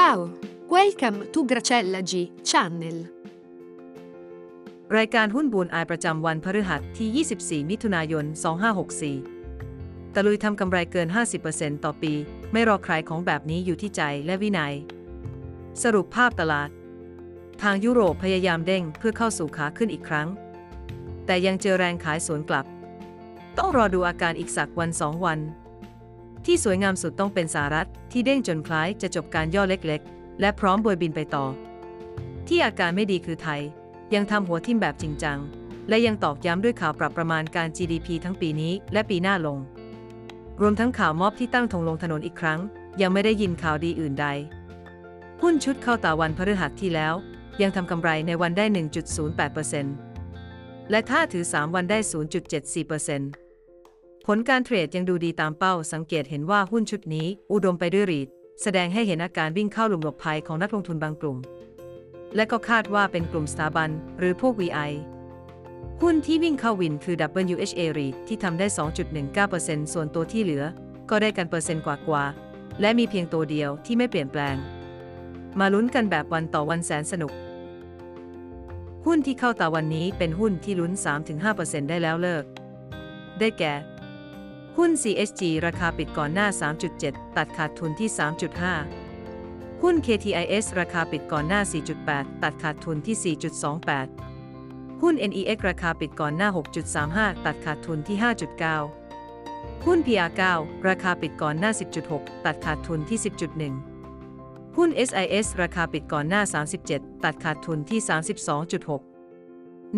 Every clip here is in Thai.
Ciao, welcome to Gracella G Channel. รายการหุ้นบูนอายประจำวันพฤหัสที่ 24 มิถุนายน 2564 ตะลุยทำกำไรเกิน 50%ต่อปี ไม่รอใครของแบบนี้อยู่ที่ใจและวินัย สรุปภาพตลาด ทางยุโรปพยายามเด้งเพื่อเข้าสู่ขาขึ้นอีกครั้ง แต่ยังเจอแรงขายสวนกลับ ต้องรอดูอาการอีกสักวันสองวัน ที่สวยงามสุดต้องเป็นสหรัฐที่เด้งจนคล้ายจะจบการย่อเล็กๆ และพร้อมบวยบินไปต่อ ที่อาการไม่ดีคือไทย ยังทำหัวทิ่มแบบจริงจัง และยังตอกย้ำด้วยข่าวปรับประมาณการ GDP ทั้งปีนี้และปีหน้าลง รวมทั้งข่าวม็อบที่ตั้งธงลงถนนอีกครั้ง ยังไม่ได้ยินข่าวดีอื่นใด หุ้นชุดเข้าตาวันพฤหัสที่แล้ว ยังทำกำไรในวันได้ 1.08%และถ้าถือ 3 วันได้ 0.74% ผลการเทรดยังดูดีตามเป้าสังเกตเห็นว่าหุ้นชุดนี้ อุดมไปด้วยรีด แสดงให้เห็นอาการวิ่งเข้าหลุมหลบภัยของนักลงทุนบางกลุ่ม และก็คาดว่าเป็นกลุ่มสถาบัน หรือพวก VI หุ้นที่วิ่งเข้าวินคือ WHA REIT ที่ทำได้ 2.19%ส่วนตัวที่เหลือ ก็ได้กันเปอร์เซ็นต์กว่าๆ และมีเพียงตัวเดียวที่ไม่เปลี่ยนแปลง มาลุ้นกันแบบวันต่อวันแสนสนุก หุ้นที่เข้าตาวันนี้เป็นหุ้นที่ลุ้น 3-5%ได้แล้วเลิก ได้แก่ หุ้น CSG ราคาปิดก่อนหน้า 3.7 ตัดขาดทุนที่ 3.5 หุ้น KTIS ราคาปิดก่อนหน้า 4.8 ตัดขาดทุนที่ 4.28 หุ้น NEX ราคาปิดก่อนหน้า 6.35 ตัดขาดทุนที่ 5.9 หุ้น PR9 ราคาปิดก่อนหน้า 10.6 ตัดขาดทุนที่ 10.1 หุ้น SIS ราคาปิดก่อนหน้า 37 ตัดขาดทุนที่ 32.6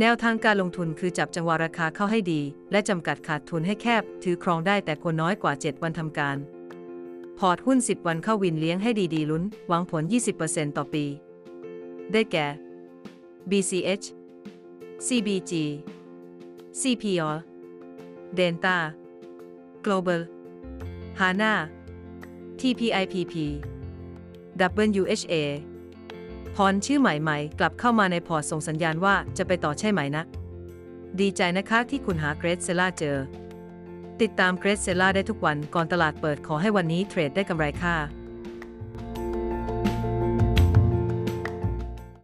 แนวทางการลงทุนคือจับจังหวะราคาเข้าให้ดี และจำกัดขาดทุนให้แคบ ถือครองได้แต่ควรน้อยกว่า 7 วันทำการ พอร์ตหุ้น 10 วันเข้าวินเลี้ยงให้ดีๆลุ้น หวังผล 20%ต่อปี ได้แก่ BCH CBG CPO Denta Global HANA TPIPP WHA พรชื่อใหม่ๆ กลับเข้ามาในพอร์ตส่งสัญญาณว่าจะไปต่อใช่ไหมนะ ดีใจนะคะที่คุณหาเกรซเซล่าเจอ ติดตามเกรซเซล่าได้ทุกวันก่อนตลาดเปิดขอให้วันนี้เทรดได้กำไรค่ะ